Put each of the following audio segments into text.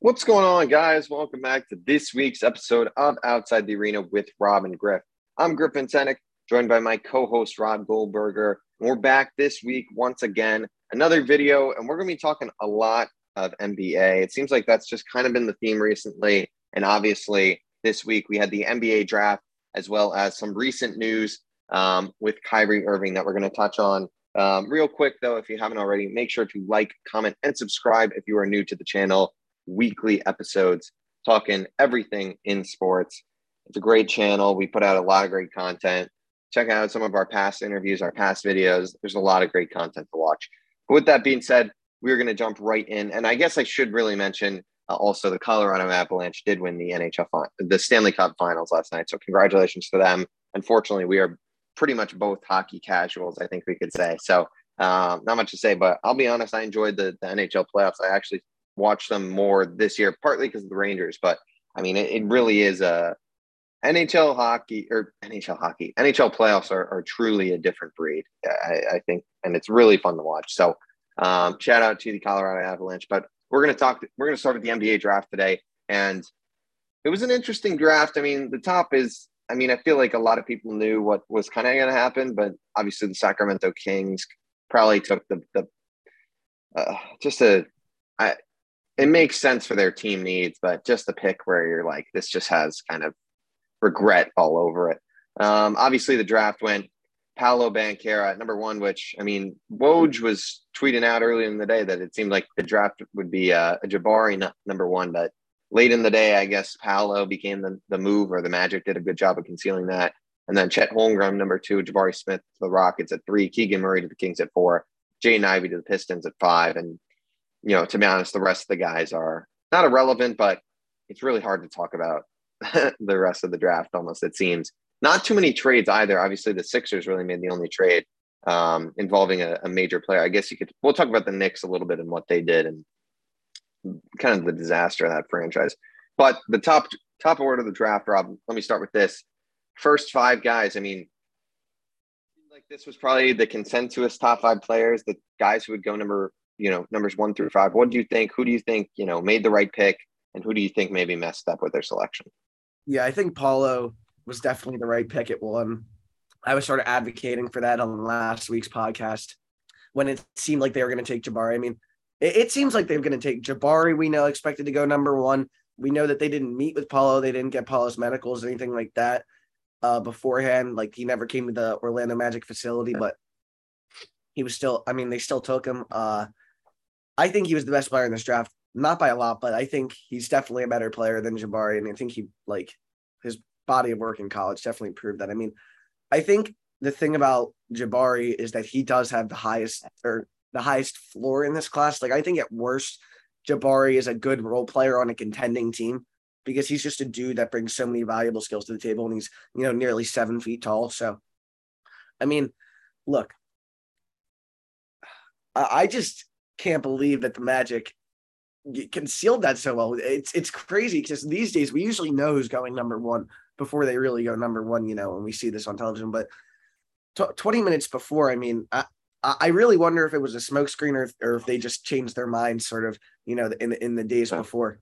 What's going on, guys? Welcome back to this week's episode of Outside the Arena with Rob and Griff. I'm Griffin Senek, joined by my co-host Rob Goldberger. And we're back this week once again, another video, and we're going to be talking a lot of NBA. It seems like that's just kind of been the theme recently, and obviously this week we had the NBA draft as well as some recent news um, with Kyrie Irving that we're going to touch on. Um, real quick though, if you haven't already, make sure to like, comment, and subscribe if you are new to the channel weekly episodes talking everything in sports. It's a great channel. We put out a lot of great content. Check out some of our past interviews, our past videos. There's a lot of great content to watch. But with that being said, we're going to jump right in. And I guess I should really mention uh, also the Colorado Avalanche did win the NHL, the Stanley Cup finals last night. So congratulations to them. Unfortunately, we are pretty much both hockey casuals, I think we could say. So um, not much to say, but I'll be honest, I enjoyed the, the NHL playoffs. I actually watch them more this year, partly because of the Rangers. But I mean, it, it really is a NHL hockey or NHL hockey, NHL playoffs are, are truly a different breed, I, I, think, and it's really fun to watch. So, um, shout out to the Colorado Avalanche. But we're going to talk. We're going to start with the NBA draft today, and it was an interesting draft. I mean, the top is. I mean, I feel like a lot of people knew what was kind of going to happen, but obviously the Sacramento Kings probably took the the uh, just a. I, it makes sense for their team needs, but just a pick where you're like, this just has kind of regret all over it. Um, obviously, the draft went Paolo Banchero at number one, which I mean, Woj was tweeting out earlier in the day that it seemed like the draft would be uh, a Jabari number one, but late in the day, I guess Paolo became the, the move, or the Magic did a good job of concealing that. And then Chet Holmgren, number two, Jabari Smith to the Rockets at three, Keegan Murray to the Kings at four, Jaden Ivey to the Pistons at five, and you know, to be honest, the rest of the guys are not irrelevant, but it's really hard to talk about the rest of the draft almost, it seems. Not too many trades either. Obviously, the Sixers really made the only trade um, involving a, a, major player. I guess you could, we'll talk about the Knicks a little bit and what they did and kind of the disaster of that franchise. But the top top order of the draft, Rob, let me start with this. First five guys, I mean, like this was probably the consensus top five players, the guys who would go number you know, numbers one through five. What do you think? Who do you think, you know, made the right pick? And who do you think maybe messed up with their selection? Yeah, I think Paolo was definitely the right pick at one. I was sort of advocating for that on last week's podcast when it seemed like they were going to take Jabari. I mean, it, it seems like they're going to take Jabari. We know expected to go number one. We know that they didn't meet with Paolo. They didn't get Paolo's medicals or anything like that uh, beforehand. Like he never came to the Orlando Magic facility, but he was still. I mean, they still took him. Uh, I think he was the best player in this draft, not by a lot, but I think he's definitely a better player than Jabari. And I think he like his body of work in college definitely proved that. I mean, I think the thing about Jabari is that he does have the highest or the highest floor in this class. Like I think at worst, Jabari is a good role player on a contending team because he's just a dude that brings so many valuable skills to the table and he's, you know, nearly seven feet tall. So I mean, look, I just can't believe that the Magic concealed that so well. It's it's crazy because these days we usually know who's going number one before they really go number one. You know, when we see this on television, but t- twenty minutes before, I mean, I, I really wonder if it was a smokescreen or or if they just changed their minds, sort of, you know, in in the days before.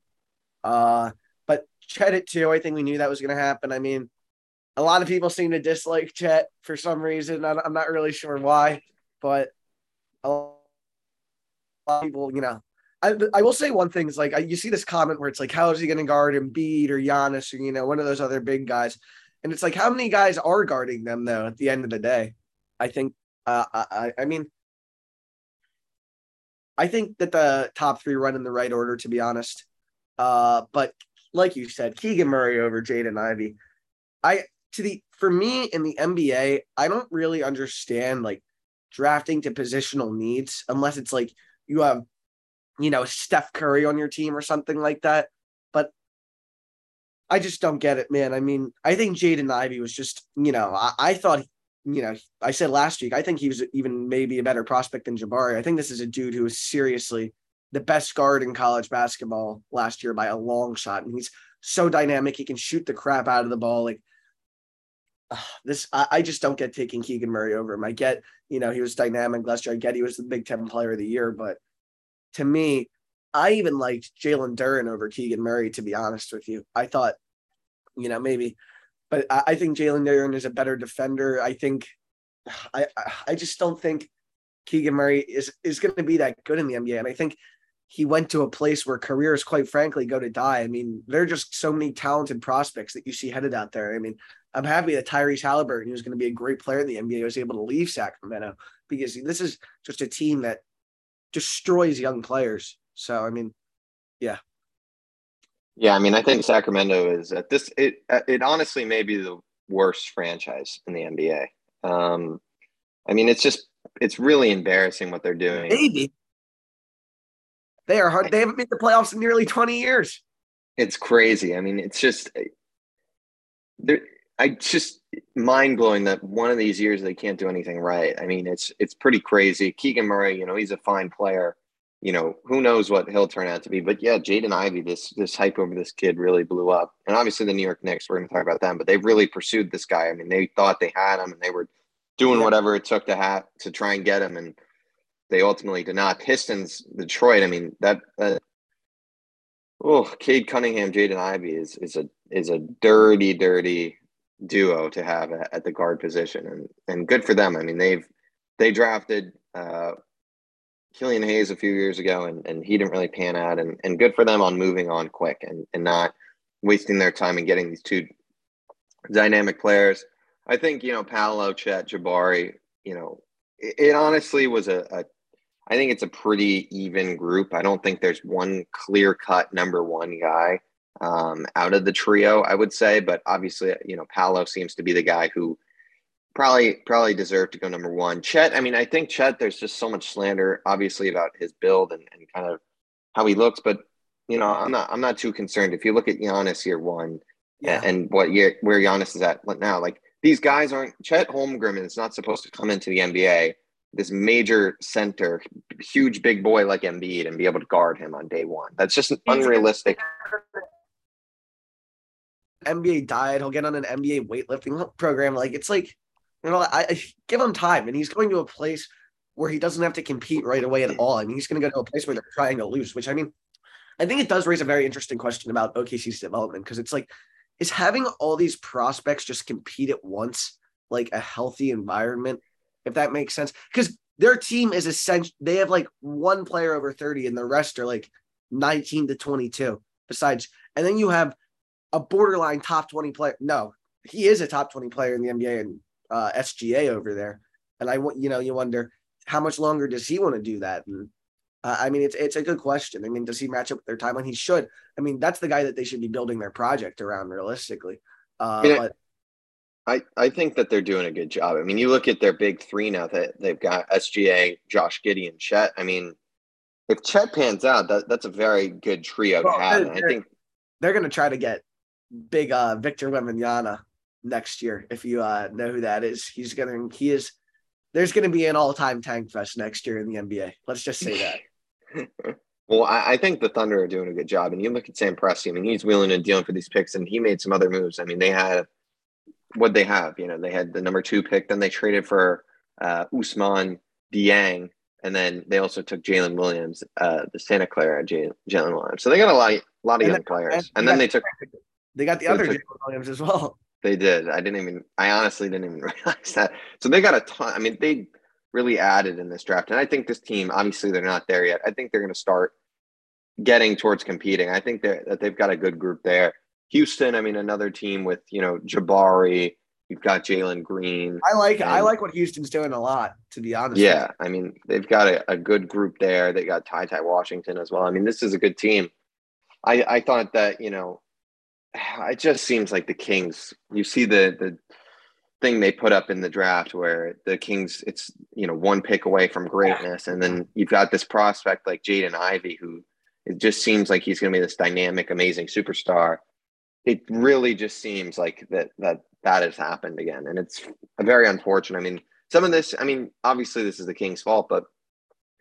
Uh, but Chet it too. I think we knew that was going to happen. I mean, a lot of people seem to dislike Chet for some reason. I'm not really sure why, but people, you know, I, I will say one thing is like I, you see this comment where it's like, how is he going to guard Embiid or Giannis or you know one of those other big guys, and it's like how many guys are guarding them though at the end of the day. I think uh, I I mean I think that the top three run in the right order to be honest. Uh, but like you said, Keegan Murray over Jaden Ivey. I to the for me in the NBA, I don't really understand like drafting to positional needs unless it's like you have, you know, Steph Curry on your team or something like that. But I just don't get it, man. I mean, I think Jaden Ivey was just, you know, I, I thought, you know, I said last week, I think he was even maybe a better prospect than Jabari. I think this is a dude who is seriously the best guard in college basketball last year by a long shot. And he's so dynamic. He can shoot the crap out of the ball. Like, uh, this, I, I, just don't get taking Keegan Murray over him. I get, you know, he was dynamic last year. I get he was the Big Ten Player of the Year, but to me, I even liked Jalen Duren over Keegan Murray, to be honest with you. I thought, you know, maybe, but I, I think Jalen Duren is a better defender. I think, I I just don't think Keegan Murray is is going to be that good in the NBA, and I think he went to a place where careers, quite frankly, go to die. I mean, there are just so many talented prospects that you see headed out there. I mean, I'm happy that Tyrese Halliburton, who's going to be a great player in the NBA, was able to leave Sacramento because this is just a team that destroys young players. So, I mean, yeah. Yeah, I mean, I think Sacramento is at this. It it honestly may be the worst franchise in the NBA. Um, I mean, it's just it's really embarrassing what they're doing. Maybe they are hard. They haven't made the playoffs in nearly twenty years. It's crazy. I mean, it's just there. I just mind blowing that one of these years they can't do anything right. I mean, it's it's pretty crazy. Keegan Murray, you know, he's a fine player. You know, who knows what he'll turn out to be. But yeah, Jaden Ivey, this this hype over this kid really blew up. And obviously the New York Knicks, we're gonna talk about them, but they've really pursued this guy. I mean, they thought they had him and they were doing whatever it took to have to try and get him and they ultimately did not. Pistons, Detroit, I mean, that uh, oh, Cade Cunningham, Jaden Ivey is is a is a dirty, dirty duo to have at, the guard position, and and good for them. I mean, they've they drafted uh, Killian Hayes a few years ago, and and he didn't really pan out, and and good for them on moving on quick and and not wasting their time and getting these two dynamic players. I think you know Paolo, Chet, Jabari. You know, it, it honestly was a, a I think it's a pretty even group. I don't think there's one clear cut number one guy um, out of the trio, I would say. But obviously, you know, Paolo seems to be the guy who probably probably deserved to go number one. Chet, I mean, I think Chet. There's just so much slander, obviously, about his build and, and kind of how he looks. But you know, I'm not I'm not too concerned. If you look at Giannis year one, yeah. and what year where Giannis is at now, like these guys aren't. Chet Holmgren is not supposed to come into the NBA this major center, huge big boy like Embiid, and be able to guard him on day one. That's just unrealistic. NBA diet. He'll get on an NBA weightlifting program. Like it's like, you know, I, I give him time, and he's going to a place where he doesn't have to compete right away at all. I mean, he's going to go to a place where they're trying to lose. Which I mean, I think it does raise a very interesting question about OKC's development because it's like, is having all these prospects just compete at once like a healthy environment? If that makes sense, because their team is essential. They have like one player over 30 and the rest are like 19 to 22 besides. And then you have a borderline top 20 player. No, he is a top 20 player in the NBA and uh, SGA over there. And I want, you know, you wonder how much longer does he want to do that? And uh, I mean, it's it's a good question. I mean, does he match up with their timeline? He should. I mean, that's the guy that they should be building their project around realistically. Uh, but I, I think that they're doing a good job. I mean, you look at their big three now that they've got SGA, Josh Giddey, and Chet. I mean, if Chet pans out, that, that's a very good trio well, to have. I think they're going to try to get big uh, Victor Wembanyama next year. If you uh, know who that is, he's gonna he is. There's going to be an all-time tank fest next year in the NBA. Let's just say that. well, I, I, think the Thunder are doing a good job, and you look at Sam Presti. I mean, he's willing and dealing for these picks, and he made some other moves. I mean, they had what they have. You know, they had the number two pick, then they traded for uh, Ousmane Dieng, and then they also took Jalen Williams, uh, the Santa Clara Jalen Williams. So they got a lot, a lot of and young then, players, and, and then they took they got the other Jalen Williams as well. They did. I didn't even. I honestly didn't even realize that. So they got a ton. I mean, they really added in this draft, and I think this team. Obviously, they're not there yet. I think they're going to start getting towards competing. I think that they've got a good group there. Houston, I mean, another team with you know Jabari. You've got Jalen Green. I like and, I like what Houston's doing a lot, to be honest. Yeah, I mean, they've got a, a good group there. They got Ty Ty Washington as well. I mean, this is a good team. I I thought that you know, it just seems like the Kings. You see the the thing they put up in the draft where the Kings, it's you know one pick away from greatness, and then you've got this prospect like Jaden Ivey who it just seems like he's going to be this dynamic, amazing superstar it really just seems like that that that has happened again, and it's very unfortunate. I mean, some of this, I mean, obviously this is the Kings' fault, but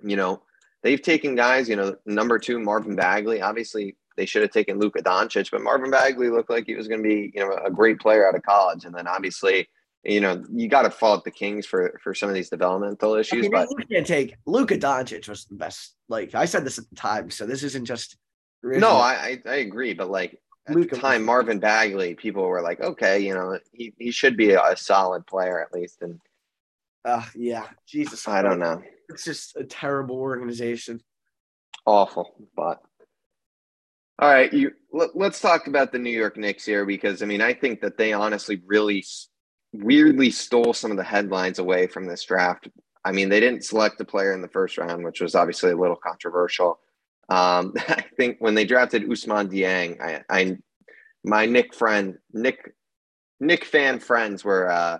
you know, they've taken guys. You know, number two Marvin Bagley. Obviously, they should have taken Luka Doncic, but Marvin Bagley looked like he was going to be you know a great player out of college, and then obviously you know, you got to fault the Kings for for some of these developmental issues. I mean, but you can't take Luka Doncic was the best. Like I said this at the time, so this isn't just. No, I I agree, but like at Luka the time, was- Marvin Bagley, people were like, okay, you know, he, he should be a, a solid player at least, and. Uh, yeah, Jesus. I don't know. It's just a terrible organization. Awful, but all right, you let, us talk about the New York Knicks here because I mean I think that they honestly really weirdly stole some of the headlines away from this draft. I mean, they didn't select a player in the first round, which was obviously a little controversial. Um, I think when they drafted Ousmane Dieng, I, I my Knick friend Nick Knick fan friends were uh,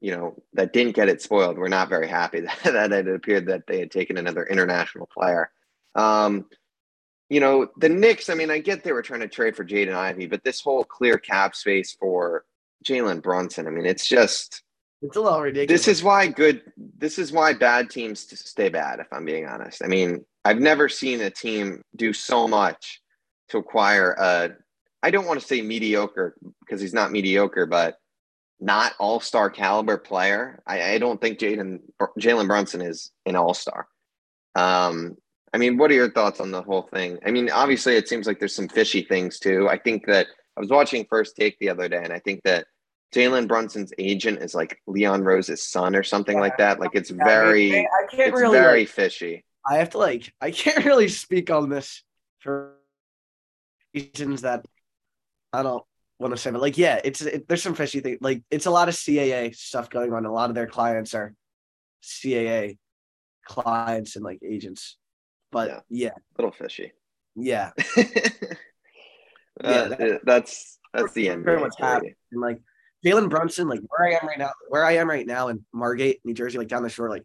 you know that didn't get it spoiled. We're not very happy that, that it appeared that they had taken another international player. Um, you know, the Knicks, I mean, I get they were trying to trade for Jaden Ivey, but this whole clear cap space for Jalen Brunson. I mean, it's just it's a little ridiculous. This is why good. This is why bad teams stay bad. If I'm being honest, I mean, I've never seen a team do so much to acquire a. I don't want to say mediocre because he's not mediocre, but not all star caliber player. I, I don't think Jaden Jalen Brunson is an all star. Um, I mean, what are your thoughts on the whole thing? I mean, obviously, it seems like there's some fishy things too. I think that I was watching First Take the other day, and I think that Jalen Brunson's agent is like Leon Rose's son or something yeah. like that. Like it's very, I, mean, I can't it's really very like, fishy. I have to like, I can't really speak on this for reasons that I don't want to say, but like, yeah, it's it, there's some fishy things. Like it's a lot of CAA stuff going on. A lot of their clients are CAA clients and like agents. But yeah, yeah. a little fishy. Yeah. uh, yeah, that's that's the end. Very much happening. Like Jalen Brunson, like where I am right now, where I am right now in Margate, New Jersey, like down the shore, like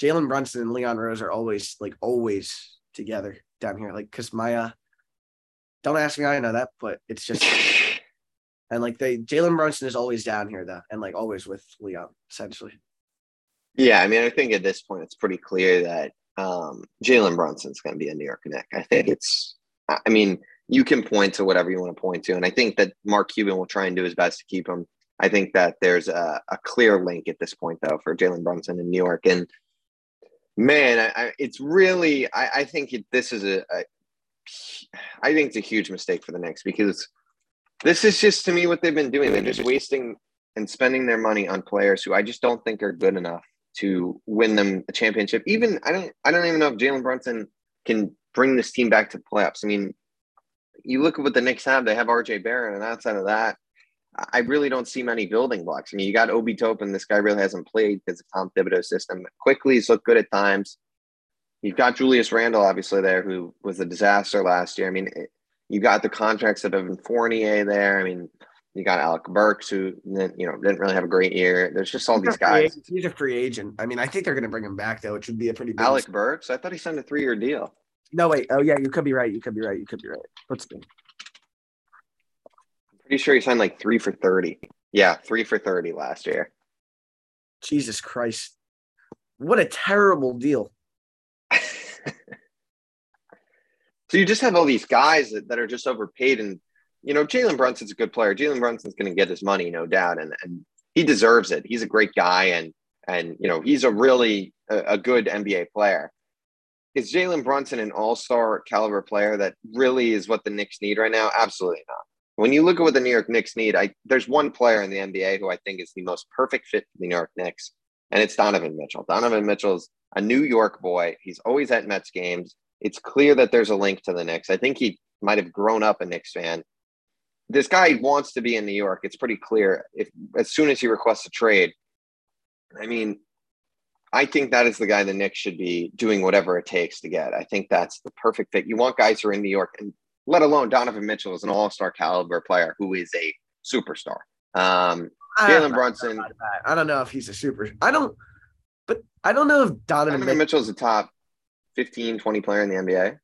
Jalen Brunson and Leon Rose are always like always together down here. Like, cause Maya, don't ask me how I know that, but it's just and like they Jalen Brunson is always down here though, and like always with Leon, essentially. Yeah, I mean, I think at this point it's pretty clear that um, Jalen Brunson's going to be a New York Knick. I think it's, I mean, you can point to whatever you want to point to, and I think that Mark Cuban will try and do his best to keep him. I think that there's a, a clear link at this point, though, for Jalen Brunson in New York. And man, I, I, it's really, I, I think it, this is a, a, I think it's a huge mistake for the Knicks because this is just to me what they've been doing. They're just wasting and spending their money on players who I just don't think are good enough to win them a championship. Even I don't, I don't even know if Jalen Brunson can bring this team back to playoffs. I mean, you look at what the Knicks have; they have R.J. Barrett, and outside of that, I really don't see many building blocks. I mean, you got Obi Toppin. This guy really hasn't played because of Tom Thibodeau's system. Quickly, he's looked good at times. You've got Julius Randle, obviously, there, who was a disaster last year. I mean, you got the contracts of Evan Fournier there. I mean, you got Alec Burks, who you know didn't really have a great year. There's just all he's these guys. He's a free agent. I mean, I think they're going to bring him back though, which would be a pretty. Big Alec Burks. I thought he signed a three-year deal. No, wait. Oh, yeah. You could be right. You could be right. You could be right. Let's see I'm pretty sure he signed like three for 30. Yeah, three for 30 last year. Jesus Christ. What a terrible deal. so you just have all these guys that, that are just overpaid. And, you know, Jalen Brunson's a good player. Jalen Brunson's going to get his money, no doubt. And, and he deserves it. He's a great guy. And, and you know, he's a really a, a good NBA player. Is Jalen Brunson an all star caliber player that really is what the Knicks need right now? Absolutely not. When you look at what the New York Knicks need, I there's one player in the NBA who I think is the most perfect fit for the New York Knicks, and it's Donovan Mitchell. Donovan Mitchell's a New York boy. He's always at Mets games. It's clear that there's a link to the Knicks. I think he might have grown up a Knicks fan. This guy wants to be in New York. It's pretty clear. If as soon as he requests a trade, I mean, I think that is the guy the Knicks should be doing whatever it takes to get. I think that's the perfect fit. You want guys who are in New York, and let alone Donovan Mitchell is an all star caliber player who is a superstar. Um, Jalen Brunson. I don't know if he's a super. I don't, but I don't know if Donovan, Donovan Mitchell is a top 15, 20 player in the NBA.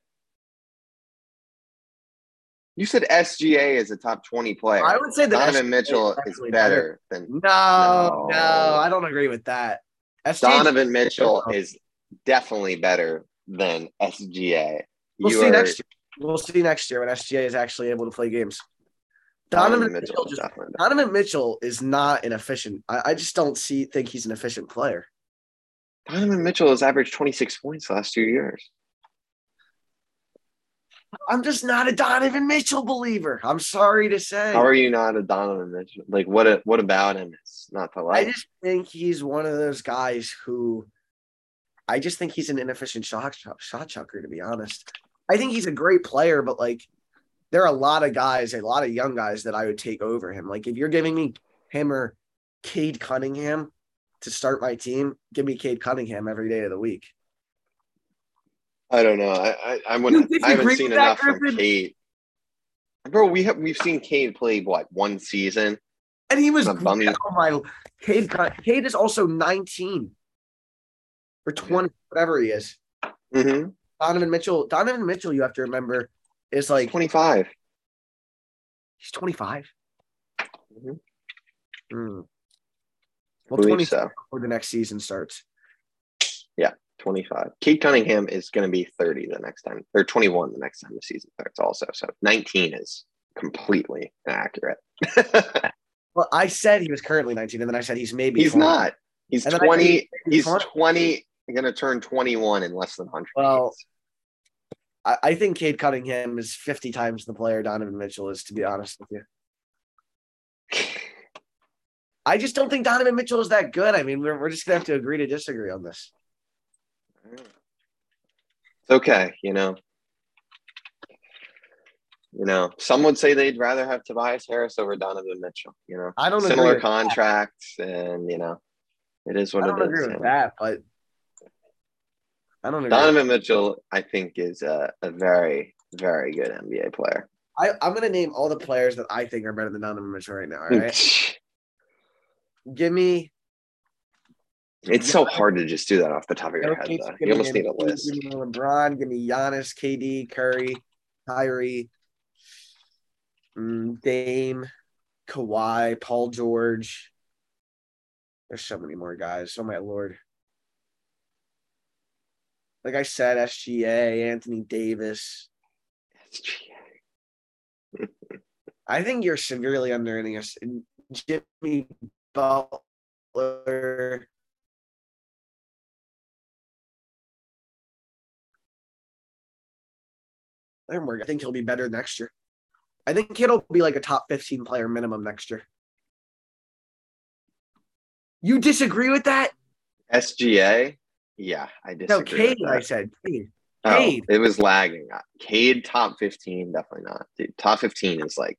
You said SGA is a top 20 player. I would say that Donovan SGA Mitchell is better, better, than. No, no, no, I don't agree with that. SGA Donovan Mitchell oh. is definitely better than SGA. We'll you see are, next year. We'll see next year when SGA is actually able to play games. Donovan, Mitchell, just, Donovan Mitchell is not an efficient. I, I just don't see think he's an efficient player. Donovan Mitchell has averaged 26 points last two years. I'm just not a Donovan Mitchell believer. I'm sorry to say. How are you not a Donovan Mitchell? Like what? What about him is not to like? I just think he's one of those guys who. I just think he's an inefficient shot shot chucker. To be honest, I think he's a great player, but like, there are a lot of guys, a lot of young guys that I would take over him. Like, if you're giving me him or Cade Cunningham to start my team, give me Cade Cunningham every day of the week. I don't know. I I, I, wouldn't, I haven't seen enough from Cade. Bro, we have we've seen Cade play what one season, and he was oh my Cade. Cade is also nineteen or twenty, whatever he is. Mm-hmm. Donovan Mitchell. Donovan Mitchell, you have to remember, is like twenty five. He's twenty five. Mm-hmm. Mm. Well, twenty so. before the next season starts. Yeah. 25. Cade Cunningham is going to be 30 the next time, or 21 the next time the season starts, also. So 19 is completely inaccurate. well, I said he was currently 19, and then I said he's maybe. He's 20. not. He's 20. He's 20. 20 going to turn 21 in less than 100 Well, I, I think Cade Cunningham is 50 times the player Donovan Mitchell is, to be honest with you. I just don't think Donovan Mitchell is that good. I mean, we're, we're just going to have to agree to disagree on this. It's okay, you know. You know, some would say they'd rather have Tobias Harris over Donovan Mitchell. You know, I don't similar contracts, and you know, it is what I don't it agree is. With that, but I don't. Agree. Donovan Mitchell, I think, is a, a very, very good NBA player. I, I'm going to name all the players that I think are better than Donovan Mitchell right now. All right. Give me it's so hard to just do that off the top of your head. Though. You almost need a list. Give me LeBron, give me Giannis, KD, Curry, Kyrie, mm, Dame, Kawhi, Paul George. There's so many more guys. Oh my lord. Like I said, SGA, Anthony Davis. SGA. I think you're severely underrating us. Jimmy Butler. I think he'll be better next year. I think he'll be like a top 15 player minimum next year. You disagree with that? SGA? Yeah, I disagree. No, Cade, I said. Cade. Oh, Cade. it was lagging. Cade top 15, definitely not. Dude, top 15 is like,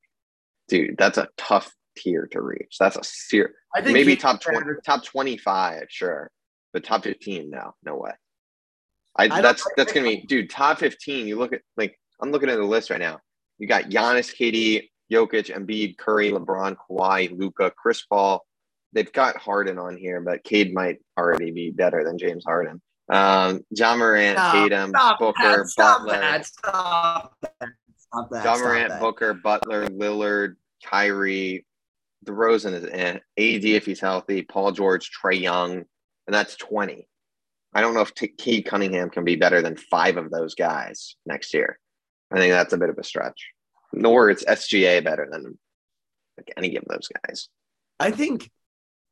dude, that's a tough tier to reach. That's a serious. Maybe top 20, top 25, sure. But top 15, no, no way. I, I that's that's gonna be dude, top 15. You look at like I'm looking at the list right now. You got Giannis, KD, Jokic, Embiid, Curry, LeBron, Kawhi, Luka, Chris Paul. They've got Harden on here, but Cade might already be better than James Harden. Um, Ja Morant, stop, Tatum, stop Booker, that, stop Butler. That, stop that, stop that, Ja Morant, that. Booker, Butler, Lillard, Kyrie, DeRozan is in. AD if he's healthy, Paul George, Trae Young, and that's 20. I don't know if T- Cade Cunningham can be better than five of those guys next year. I think that's a bit of a stretch. Nor it's SGA better than like any of those guys. I think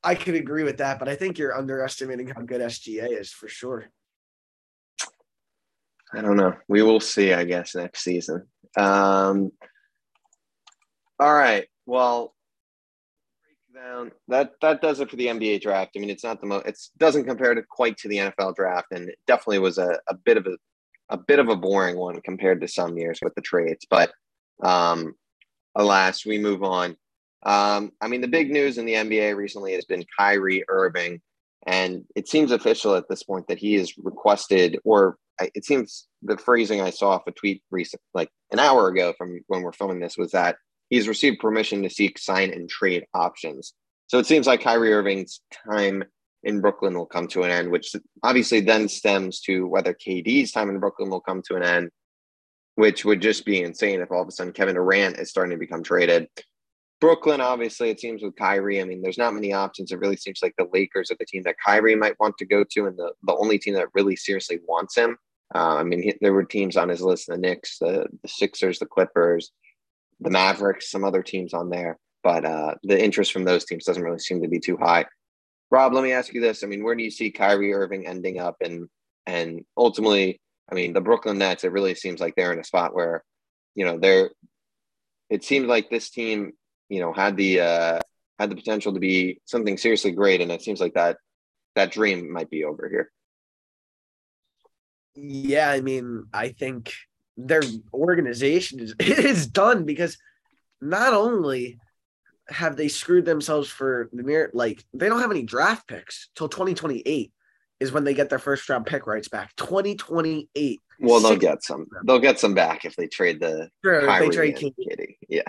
I could agree with that, but I think you're underestimating how good SGA is for sure. I don't know. We will see, I guess, next season. Um, all right. Well, down that that does it for the NBA draft. I mean, it's not the most. It doesn't compare to quite to the NFL draft, and it definitely was a, a bit of a a bit of a boring one compared to some years with the trades. But um, alas, we move on. Um, I mean, the big news in the NBA recently has been Kyrie Irving, and it seems official at this point that he has requested, or it seems the phrasing I saw off a tweet recent, like an hour ago from when we're filming this, was that he's received permission to seek sign and trade options. So it seems like Kyrie Irving's time in Brooklyn will come to an end, which obviously then stems to whether KD's time in Brooklyn will come to an end, which would just be insane if all of a sudden Kevin Durant is starting to become traded. Brooklyn, obviously, it seems with Kyrie, I mean, there's not many options. It really seems like the Lakers are the team that Kyrie might want to go to, and the, the only team that really seriously wants him. Uh, I mean, he, there were teams on his list the Knicks, the, the Sixers, the Clippers, the Mavericks, some other teams on there, but uh, the interest from those teams doesn't really seem to be too high. Rob, let me ask you this: I mean, where do you see Kyrie Irving ending up, and and ultimately, I mean, the Brooklyn Nets? It really seems like they're in a spot where, you know, they're. It seems like this team, you know, had the uh, had the potential to be something seriously great, and it seems like that that dream might be over here. Yeah, I mean, I think their organization is is done because not only have they screwed themselves for the mere like they don't have any draft picks till 2028 is when they get their first round pick rights back. 2028. Well, they'll get some. They'll get some back if they trade the sure, Kyrie they trade and Kitty. Yeah.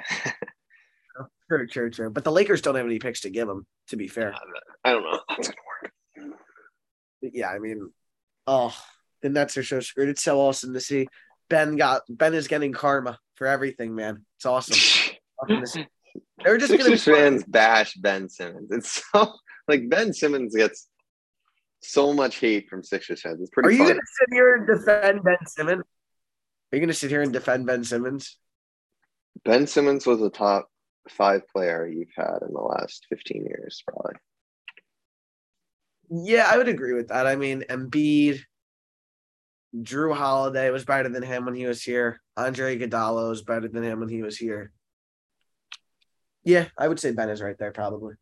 sure, sure, sure. But the Lakers don't have any picks to give them. To be fair, I don't know. That's gonna work. yeah, I mean, oh, the Nets are so screwed. It's so awesome to see. Ben got Ben is getting karma for everything, man. It's awesome. Awesome to see. They're just gonna be Sixers fans bash Ben Simmons. It's so like Ben Simmons gets so much hate from Sixers fans. It's pretty Are you funny. gonna sit here and defend Ben Simmons? Are you gonna sit here and defend Ben Simmons? Ben Simmons was a top five player you've had in the last 15 years, probably. Yeah, I would agree with that. I mean, Embiid, Jrue Holiday was better than him when he was here. Andre Iguodala was better than him when he was here. Yeah, I would say Ben is right there probably.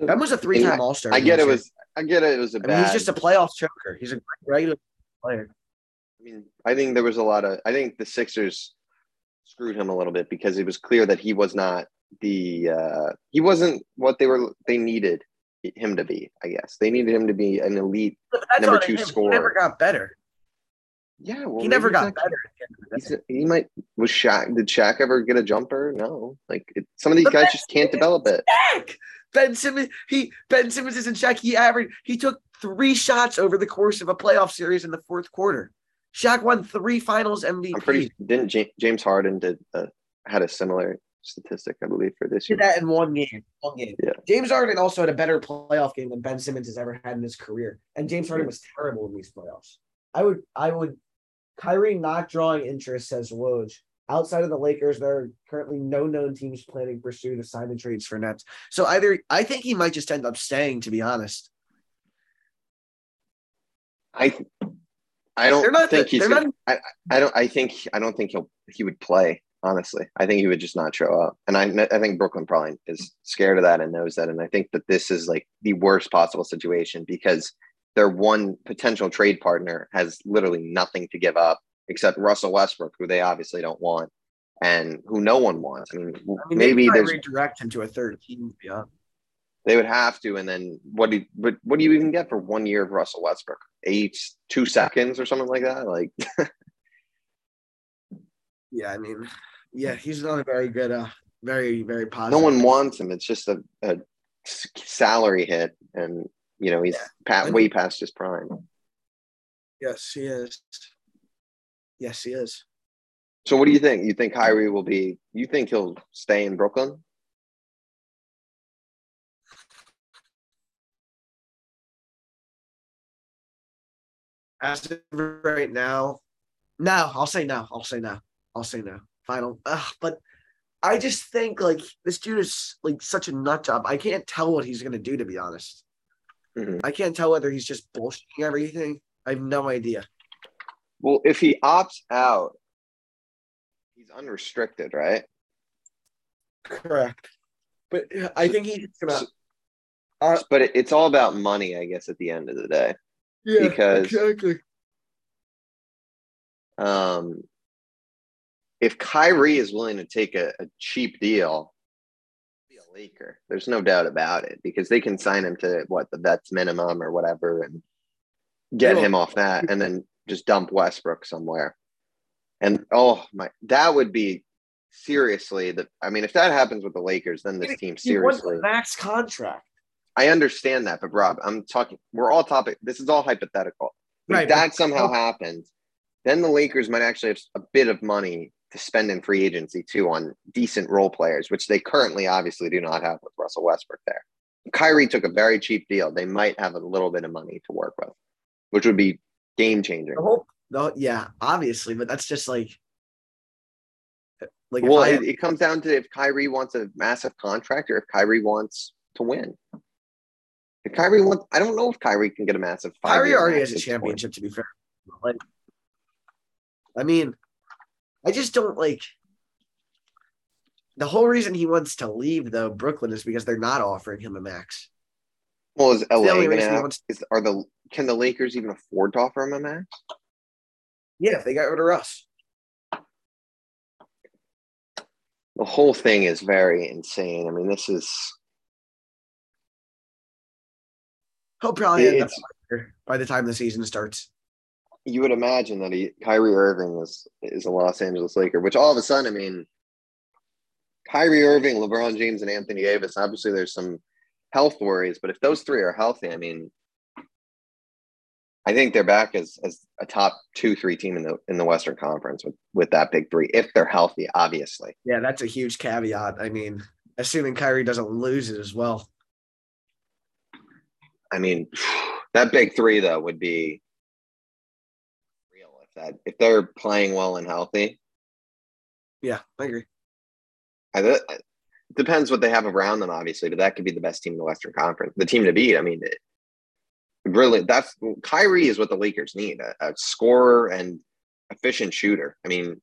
Ben was a three-time All Star. I get it was I get it, it was a I bad mean, he's just a playoff choker. He's a great regular player. I mean, I think there was a lot of. I think the Sixers screwed him a little bit because it was clear that he was not the. Uh, he wasn't what they were. They needed him to be. I guess they needed him to be an elite. Number two him. He scorer. never got better. Yeah, well, he never got better. not- at the end of the day. He's, he might was Shaq. Did Shaq ever get a jumper? No. Like it, some of these But guys Ben just can't Simmons develop it. Shaq. Ben Simmons, he Ben Simmons isn't Shaq. He averaged he took three shots over the course of a playoff series in the fourth quarter. Shaq won three finals MVP. I'm pretty. Didn't Ja- James Harden did uh, had a similar statistic, I believe, for this year. did that in one game. One game. Yeah. James Harden also had a better playoff game than Ben Simmons has ever had in his career. And James Harden was terrible in these playoffs. I would I would Kyrie not drawing interest, says Woj. Outside of the Lakers, there are currently no known teams planning pursuit of sign and trades for Nets. So either I think he might just end up staying, to be honest. I I don't not think he's. Gonna, not I don't. I think. I don't think he'll. He would play. Honestly, I think he would just not show up. And I. I think Brooklyn probably is scared of that and knows that. And I think that this is like the worst possible situation because their one potential trade partner has literally nothing to give up except Russell Westbrook, who they obviously don't want, and who no one wants. I mean, I mean, maybe they redirect him to a third team. Yeah. they would have to. And then what do you, but what do you even get for one year of Russell Westbrook? Eight, two seconds or something like that. Like Yeah, I mean, yeah, he's not a very good, uh, very, very positive. no one wants him. It's just a salary hit, and you know he's Yeah. pa- I way past his prime. Yes, he is. Yes, he is. So what do you think? You think Kyrie will be? You think he'll stay in Brooklyn? As of right now, no, I'll say no. I'll say no. I'll say no. Final. Ugh, but I just think like this dude is like such a nut job. I can't tell what he's gonna do to be honest. Mhm. I can't tell whether he's just bullshitting everything. I have no idea. Well, if he opts out, he's unrestricted, right? Correct. But I think he's gonna. Uh, But it, it's all about money, I guess, at the end of the day. yeah, because- exactly. Um, if Kyrie is willing to take a, a cheap deal, Laker. There's no doubt about it because they can sign him to what the vets minimum or whatever and get him off that, and then just dump Westbrook somewhere. And oh my, that would be seriously the. I mean, if that happens with the Lakers, then this team He seriously. max contract. I understand that, but Rob, I'm talking. We're all topic. This is all hypothetical. If Right, that somehow happens, then the Lakers might actually have a bit of money to spend in free agency too on decent role players, which they currently obviously do not have with Russell Westbrook there. Kyrie took a very cheap deal. They might have a little bit of money to work with, which would be game changing. The whole, the, yeah, obviously, but that's just like Like, Well, I- it, it comes down to if Kyrie wants a massive contract or if Kyrie wants to win. If Kyrie wants, I don't know if Kyrie can get a massive. Kyrie already has a at this point. championship. To be fair, like, I mean, I just don't like. The whole reason he wants to leave though Brooklyn is because they're not offering him a max. Well, is LA only gonna reason he have, wants- is are the can the Lakers even afford to offer him a max? Yeah, if they got rid of Russ. The whole thing is very insane. I mean, this is He'll probably end up by the time the season starts. You would imagine that he Kyrie Irving is is a Los Angeles Laker, which all of a sudden, I mean, Kyrie Irving, LeBron James, and Anthony Davis. Obviously, there's some health worries, but if those three are healthy, I mean, I think they're back as as a top two, three team in the in the Western Conference with with that big three, if they're healthy, obviously. Yeah, that's a huge caveat. I mean, assuming Kyrie doesn't lose it as well. I mean, that big three though would be that if they're playing well and healthy. Yeah, I agree. I, it depends what they have around them, obviously, but that could be the best team in the Western Conference, the team to beat. I mean, it, really, that's Kyrie is what the Lakers need a, a scorer and efficient shooter. I mean,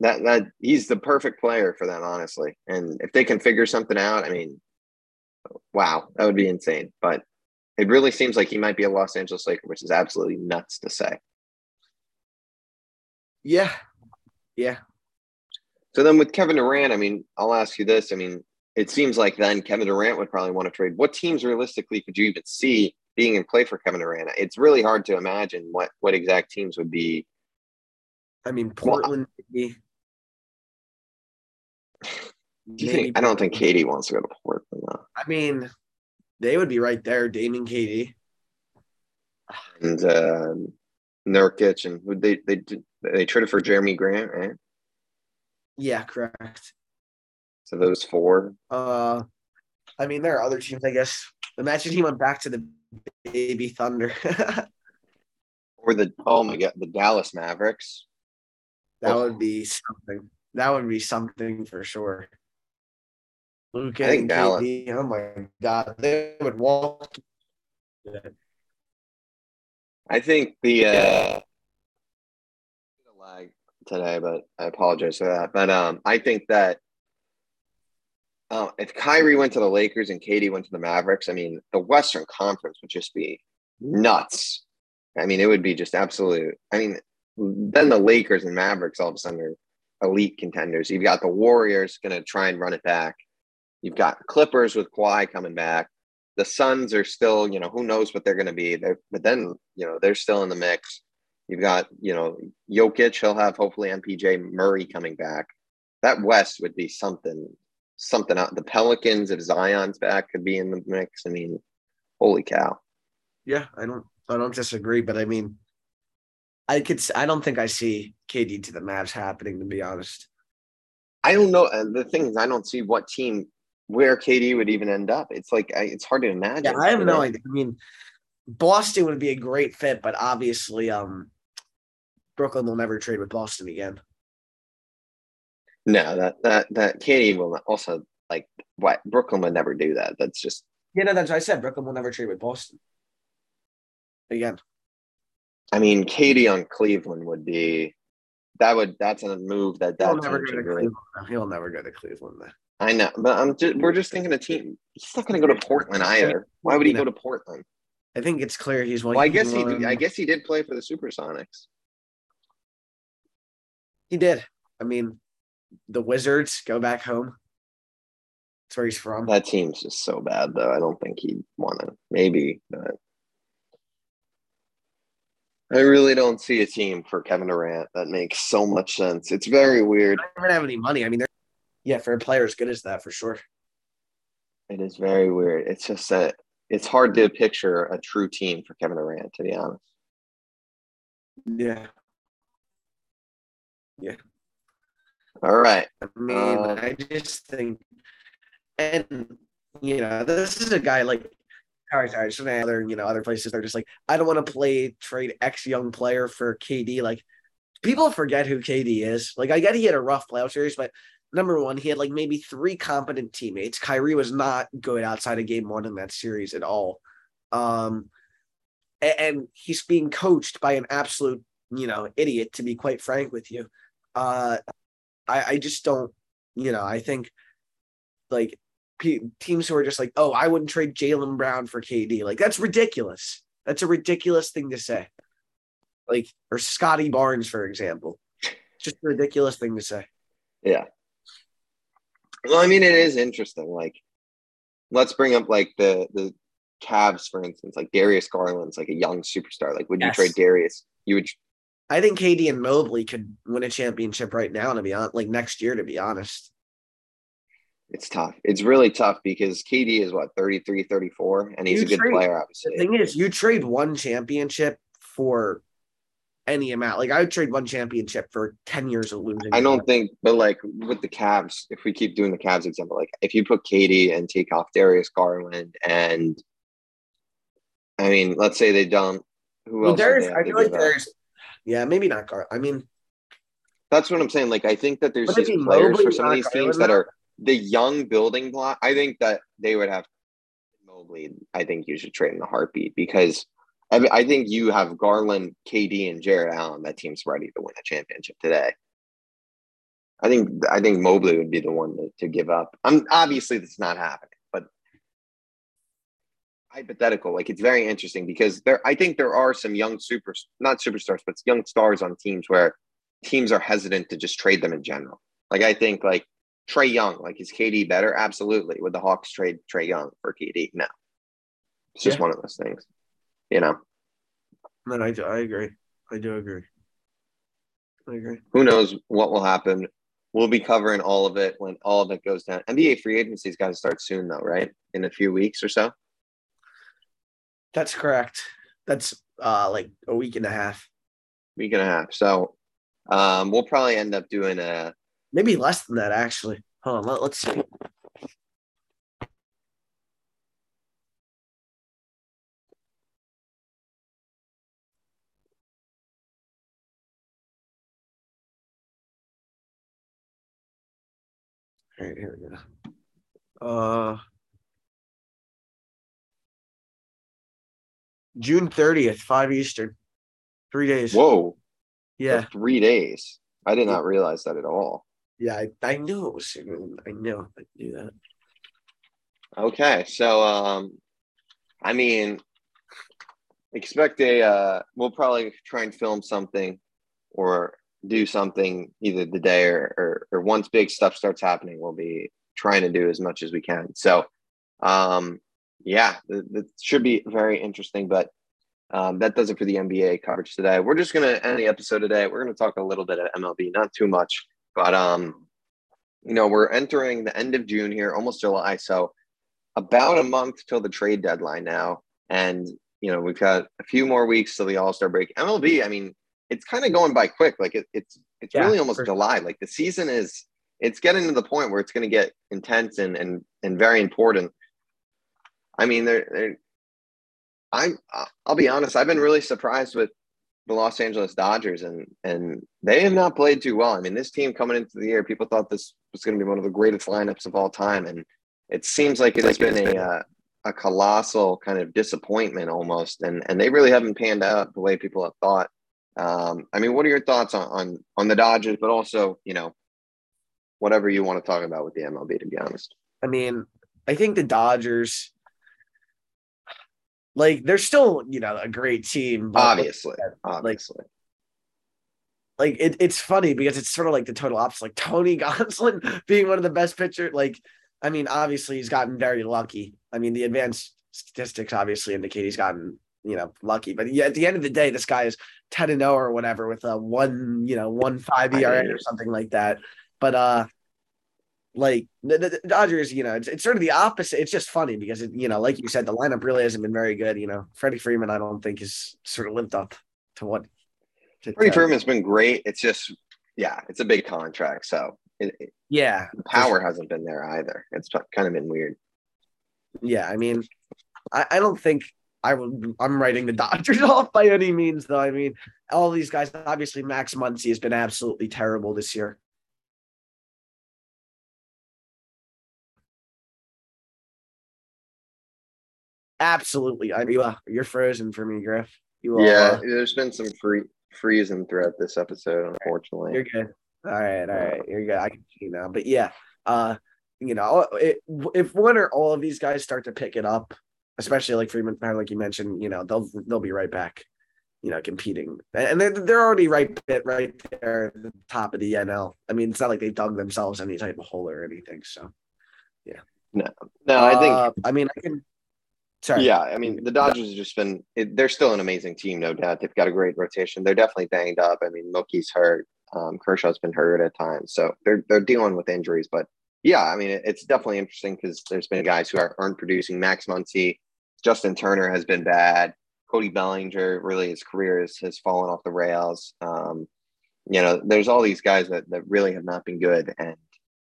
that that he's the perfect player for them, honestly. And if they can figure something out, I mean, wow, that would be insane. But it really seems like he might be a Los Angeles Laker, which is absolutely nuts to say. Yeah, yeah. So then with Kevin Durant, I mean, I'll ask you this. I mean, it seems like then Kevin Durant would probably want to trade. What teams realistically could you even see being in play for Kevin Durant? It's really hard to imagine what what exact teams would be. I mean, Portland. maybe. Do think, I don't think KD wants to go to Portland though. I mean, they would be right there, Damon KD. And um, Nurkic and who they they they traded for Jerami Grant, right? Yeah, correct. So those four. Uh, I mean, there are other teams, I guess. Imagine he went back to the baby Thunder. Or the oh my god, the Dallas Mavericks. That would be something. That would be something for sure. Luka I think and Dallas- KD, oh my god, they would walk. I think the uh today, but I apologize for that. But um I think that uh, if Kyrie went to the Lakers and KD went to the Mavericks, I mean the Western Conference would just be nuts. I mean, it would be just absolute. I mean, then the Lakers and Mavericks all of a sudden are elite contenders. You've got the Warriors going to try and run it back. You've got Clippers with Kawhi coming back. The Suns are still, you know, who knows what they're going to be. They're, but then, you know, they're still in the mix. You've got, you know, Jokic. He'll have hopefully MPJ Murray coming back. That West would be something, something out. The Pelicans, if Zion's back, could be in the mix. I mean, holy cow. Yeah, I don't, I don't disagree, but I mean, I could, I don't think I see KD to the Mavs happening. To be honest, I don't know. The thing is, I don't see what team where KD would even end up. It's like I, it's hard to imagine. yeah, I have no know? idea. I mean, Boston would be a great fit, but obviously, um, Brooklyn will never trade with Boston again. No, that that that KD will not, also like what Brooklyn would never do that. That's just Yeah, no, that's what I said. Brooklyn will never trade with Boston again. I mean, KD on Cleveland would be that would that's a move that He'll that never go to. Cleveland. He'll never go to Cleveland. though. I know, but I'm just we're just thinking a team. He's not going to go to Portland either. Why would he go to Portland? I think it's clear he's Well, I guess he I guess he did play for the Supersonics. He did. I mean, the Wizards go back home. That's where he's from. That team's just so bad, though. I don't think he'd want to. Maybe, but I really don't see a team for Kevin Durant that makes so much sense. It's very weird. They don't even have any money. I mean, they're yeah, for a player as good as that, for sure. It is very weird. It's just that it's hard to picture a true team for Kevin Durant, to be honest. Yeah. All right. I mean, Uh, I just think, and you know, this is a guy like, sorry, sorry, just other, you know, other places. They're just like, I don't want to play trade X young player for KD. Like, people forget who KD is. Like I get he had a rough playoff series, but number one, he had like maybe three competent teammates. Kyrie was not good outside of game one in that series at all. Um, and, and he's being coached by an absolute, you know, idiot, to be quite frank with you. Uh, I, I just don't, you know, I think like teams who are just like, oh, I wouldn't trade Jalen Brown for KD. Like that's ridiculous. That's a ridiculous thing to say. Like, or Scottie Barnes, for example. Just a ridiculous thing to say. Yeah. Well, I mean, it is interesting. Like, let's bring up like the the Cavs, for instance. Like Darius Garland's like a young superstar. Like, would yes. you trade Darius? You would. I think KD and Mobley could win a championship right now. To be honest, like next year, to be honest. It's tough. It's really tough because KD is what 33, 34, and he's you a good trade, player. Obviously, the thing is, you trade one championship for any amount. Like I would trade one championship for 10 years of losing. I don't think, but like with the Cavs, if we keep doing the Cavs example, like if you put KD and take off Darius Garland and I mean, let's say they don't who well, else? Darius, I feel like Darius, yeah, maybe not Garland. I mean that's what I'm saying. Like I think that there's these players for some of these teams that are the young building block. I think that they would have Mobley. I think you should trade in the heartbeat because I, I think you have Garland, KD, and Jarrett Allen. That team's ready to win a championship today. I think I think Mobley would be the one to, to give up. I'm obviously that's not happening, hypothetical. Like it's very interesting because there. I think there are some young super, not superstars, but young stars on teams where teams are hesitant to just trade them in general. Like I think like Trae Young, like is KD better? Absolutely. Would the Hawks trade Trae Young for KD? No. It's just yeah. one of those things you know. No, I, I agree. I do agree. I agree. Who knows what will happen? We'll be covering all of it when all of it goes down. NBA free agency's got to start soon, though, right? In a few weeks or so. That's correct. That's uh like a week and a half. Week and a half. So um we'll probably end up doing a maybe less than that actually. Hold on, let, let's see. All right, here we go. Uh, June 30th, 5 Eastern. Three days. Whoa. Yeah. For three days. I did not realize that at all. Yeah, I, I knew it was. I knew I knew that. Okay. So um I mean expect a uh we'll probably try and film something or do something either the day or, or, or once big stuff starts happening, we'll be trying to do as much as we can. So, um, yeah, it should be very interesting. But um, that does it for the NBA coverage today. We're just going to end the episode today. We're going to talk a little bit of MLB, not too much, but um, you know, we're entering the end of June here, almost July. So, about a month till the trade deadline now, and you know, we've got a few more weeks till the All Star break. MLB, I mean, it's kind of going by quick. Like it, it's it's yeah, really almost July. Like the season is it's getting to the point where it's going to get intense and and and very important. I mean, they're, they're I'm I'll be honest. I've been really surprised with the Los Angeles Dodgers, and and they have not played too well. I mean, this team coming into the year, people thought this was going to be one of the greatest lineups of all time, and it seems like it has been a uh, a colossal kind of disappointment almost, and and they really haven't panned out the way people have thought. Um, I mean, what are your thoughts on, on on the Dodgers, but also, you know, whatever you want to talk about with the MLB, to be honest. I mean, I think the Dodgers, like, they're still, you know, a great team. obviously, like, obviously. Like, it, it's funny because it's sort of like the total opposite. Like Tony Gonsolin being one of the best pitcher Like, I mean, obviously he's gotten very lucky. I mean, the advanced statistics obviously indicate he's gotten you know, lucky. But yeah, at the end of the day, this guy is 10 and 0 or whatever with a one, you know, one five ERA or something like that. But uh like the, the Dodgers, you know, it's, it's sort of the opposite. It's just funny because it, you know, like you said, the lineup really hasn't been very good. You know, Freddie Freeman, I don't think has sort of lived up to what. To, Freddie Freeman's been great. It's just, yeah, it's a big contract, so it, it, yeah, power hasn't been there either. It's kind of been weird. Yeah, I mean, I, I don't think I would I'm writing the Dodgers off by any means, though. I mean, all these guys, obviously Max Muncy has been absolutely terrible this year. Absolutely. I mean, uh, you're frozen for me, Griff. You are, yeah, there's been some free freezing throughout this episode, unfortunately. You're good. All right, all right. You're good. I can see now. But yeah, uh, you know, it, if one or all of these guys start to pick it up, especially like Freeman, like you mentioned, you know, they'll they'll be right back, you know, competing, and they're they're already right bit right there at the top of the NL. I mean, it's not like they dug themselves any type of hole or anything. So, yeah. No, no, I think. Uh, I mean, I can. Sorry. Yeah, I mean, the Dodgers have just been. It, they're still an amazing team, no doubt. They've got a great rotation. They're definitely banged up. I mean, Mookie's hurt. Um, Kershaw's been hurt at times, so they're they're dealing with injuries. But yeah, I mean, it, it's definitely interesting because there's been guys who are, aren't producing. Max Muncy, Justin Turner has been bad. Cody Bellinger, really, his career has, has fallen off the rails. Um, you know, there's all these guys that, that really have not been good. And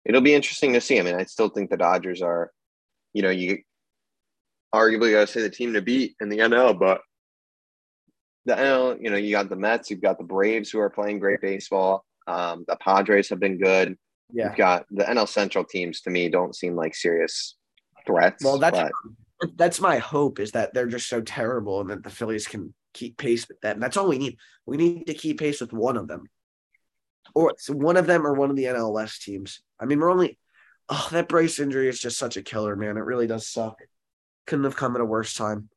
it'll be interesting to see. I mean, I still think the Dodgers are, you know, you arguably got to say the team to beat in the NL, but the NL, you know, you got the Mets, you've got the Braves who are playing great baseball. Um, the Padres have been good. Yeah. You've got the NL Central teams to me don't seem like serious threats. Well, that's but that's my hope is that they're just so terrible and that the Phillies can keep pace with them. That's all we need. We need to keep pace with one of them, or so one of them or one of the NLS teams. I mean, we're only oh that Bryce injury is just such a killer, man. It really does suck. Couldn't have come at a worse time.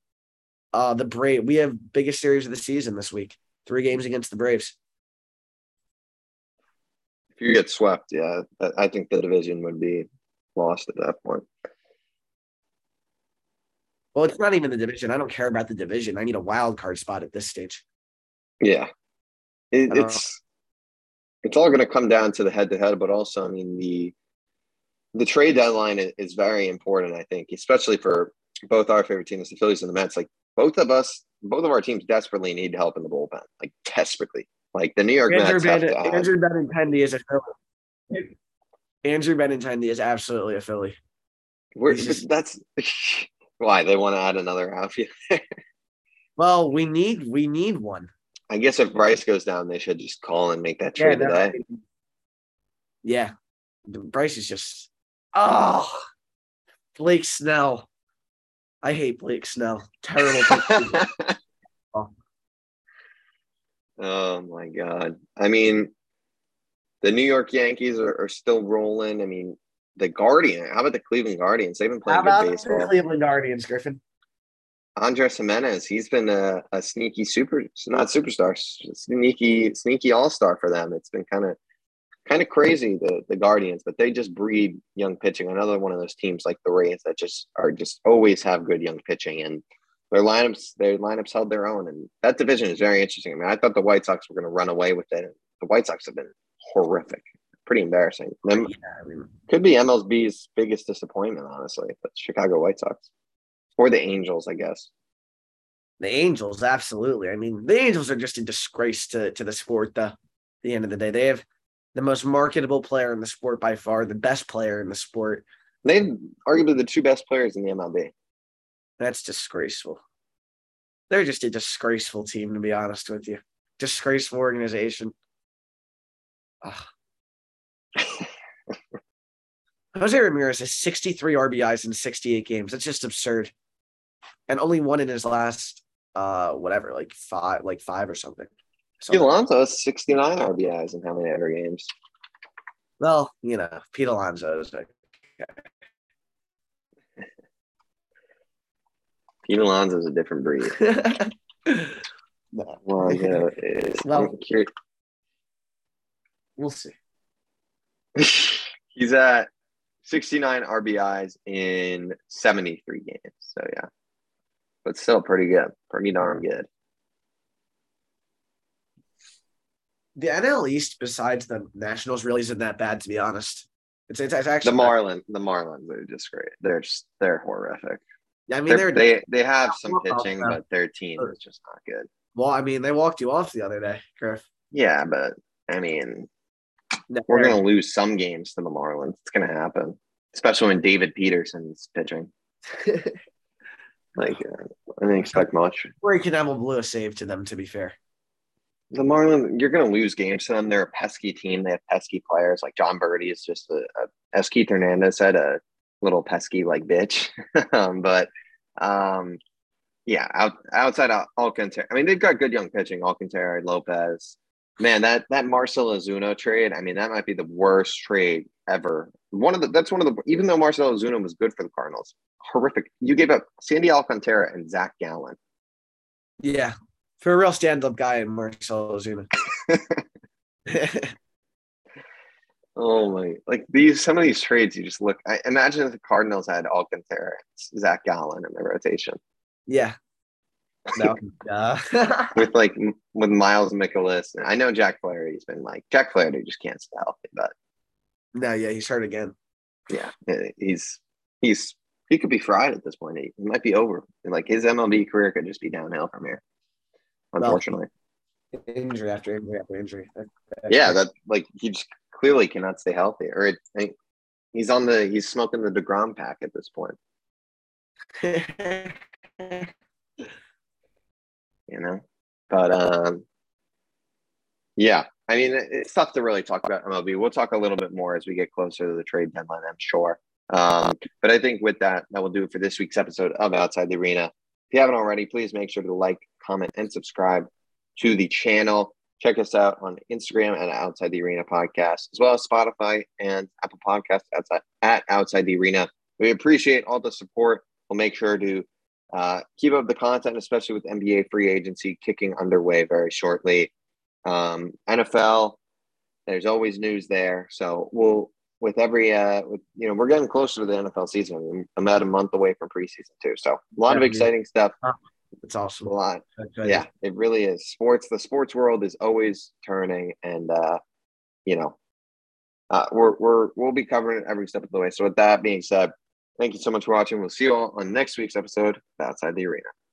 Uh the Brave. We have biggest series of the season this week. Three games against the Braves. If you get swept, yeah, I think the division would be lost at that point. Well, it's not even the division. I don't care about the division. I need a wild card spot at this stage. Yeah, it, it's it's all going to come down to the head to head, but also, I mean the the trade deadline is very important. I think, especially for both our favorite teams, the Phillies and the Mets. Like both of us, both of our teams desperately need help in the bullpen, like desperately. Like the New York Andrew Mets. Ben, have Andrew Benintendi is a Philly. Andrew Benintendi is absolutely a Philly. We're, just, that's why they want to add another outfielder. well, we need we need one. I guess if Bryce goes down, they should just call and make that trade yeah, today. Yeah, Bryce is just oh Blake Snell. I hate Blake Snell. Terrible. oh. oh my god! I mean, the New York Yankees are, are still rolling. I mean, the Guardian. How about the Cleveland Guardians? They've been playing How good baseball. The Cleveland Guardians, Griffin. Andres Gimenez, he's been a, a sneaky super, not superstar, sneaky, sneaky all star for them. It's been kind of, kind of crazy the the Guardians, but they just breed young pitching. Another one of those teams like the Rays that just are just always have good young pitching, and their lineups, their lineups held their own. And that division is very interesting. I mean, I thought the White Sox were going to run away with it. The White Sox have been horrific pretty embarrassing. Them, yeah, I mean, could be MLB's biggest disappointment, honestly, but Chicago White Sox or the Angels, I guess. The Angels, absolutely. I mean, the Angels are just a disgrace to, to the sport. The, the end of the day, they have the most marketable player in the sport by far, the best player in the sport. They've arguably the two best players in the MLB. That's disgraceful. They're just a disgraceful team, to be honest with you. Disgraceful organization. Jose Ramirez has 63 RBIs in 68 games. That's just absurd. And only one in his last uh whatever, like five, like five or something. Pete Alonso has 69 RBIs in how many other games? Well, you know, Pete Alonso is okay. Pete Alonso is a different breed. no. Well, you know, well, we'll see. He's at 69 RBIs in 73 games. So yeah, but still pretty good, pretty darn good. The NL East, besides the Nationals, really isn't that bad to be honest. It's it's, it's actually the Marlins. The Marlins are just great. They're just they're horrific. Yeah, I mean they're, they're they they have some pitching, but their team is just not good. Well, I mean they walked you off the other day, Griff. Yeah, but I mean we're going to lose some games to the Marlins. It's going to happen, especially when David Peterson's pitching. Like uh, I didn't expect much. Corey Knebel blew a save to them. To be fair, The Marlins, you're going to lose games to them. They're a pesky team. They have pesky players. Like Jon Berti is just a, a as Keith Hernandez said, a little pesky like bitch. um, but um, yeah, out, outside Al- Alcantara, I mean, they've got good young pitching. Alcantara, Lopez. Man, that that Marcell Ozuna trade. I mean, that might be the worst trade ever. One of the that's one of the even though Marcell Ozuna was good for the Cardinals, horrific. You gave up Sandy Alcantara and Zach Gallen. yeah, for a real stand-up guy in Marcelo Ozuna. Oh my! Like these, some of these trades, you just look. I imagine if the Cardinals had Alcantara, Zach Gallen in their rotation yeah. No. with like with Miles Mikolas. I know Jack Flaherty's been like Jack Flaherty just can't stay healthy, but no, yeah, he's hurt again. yeah, he's he's he could be fried at this point. He, he might be over. Like his MLB career could just be downhill from here. Unfortunately, Injury after injury after injury. yeah, that like he just clearly cannot stay healthy, or it, I- he's on the he's smoking the deGrom pack at this point. you know. But um, yeah, I mean, it's tough to really talk about MLB. We'll talk a little bit more as we get closer to the trade deadline, I'm sure. Um, but I think with that, that will do it for this week's episode of Outside the Arena. If you haven't already, please make sure to like, comment, and subscribe to the channel. Check us out on Instagram at Outside the Arena Podcast, as well as Spotify and Apple Podcasts outside at Outside the Arena. We appreciate all the support. We'll make sure to uh, keep up the content, especially with NBA free agency kicking underway very shortly. Um, NFL, there's always news there. So we'll with every uh, with you know we're getting closer to the NFL season. I'm about a month away from preseason too. So a lot of Yeah. exciting stuff. It's awesome. A lot. Yeah, it really is. Sports. The sports world is always turning, and uh, you know, uh, we're we're we'll be covering it every step of the way. So with that being said, thank you so much for watching. We'll see you all on next week's episode of Outside the Arena.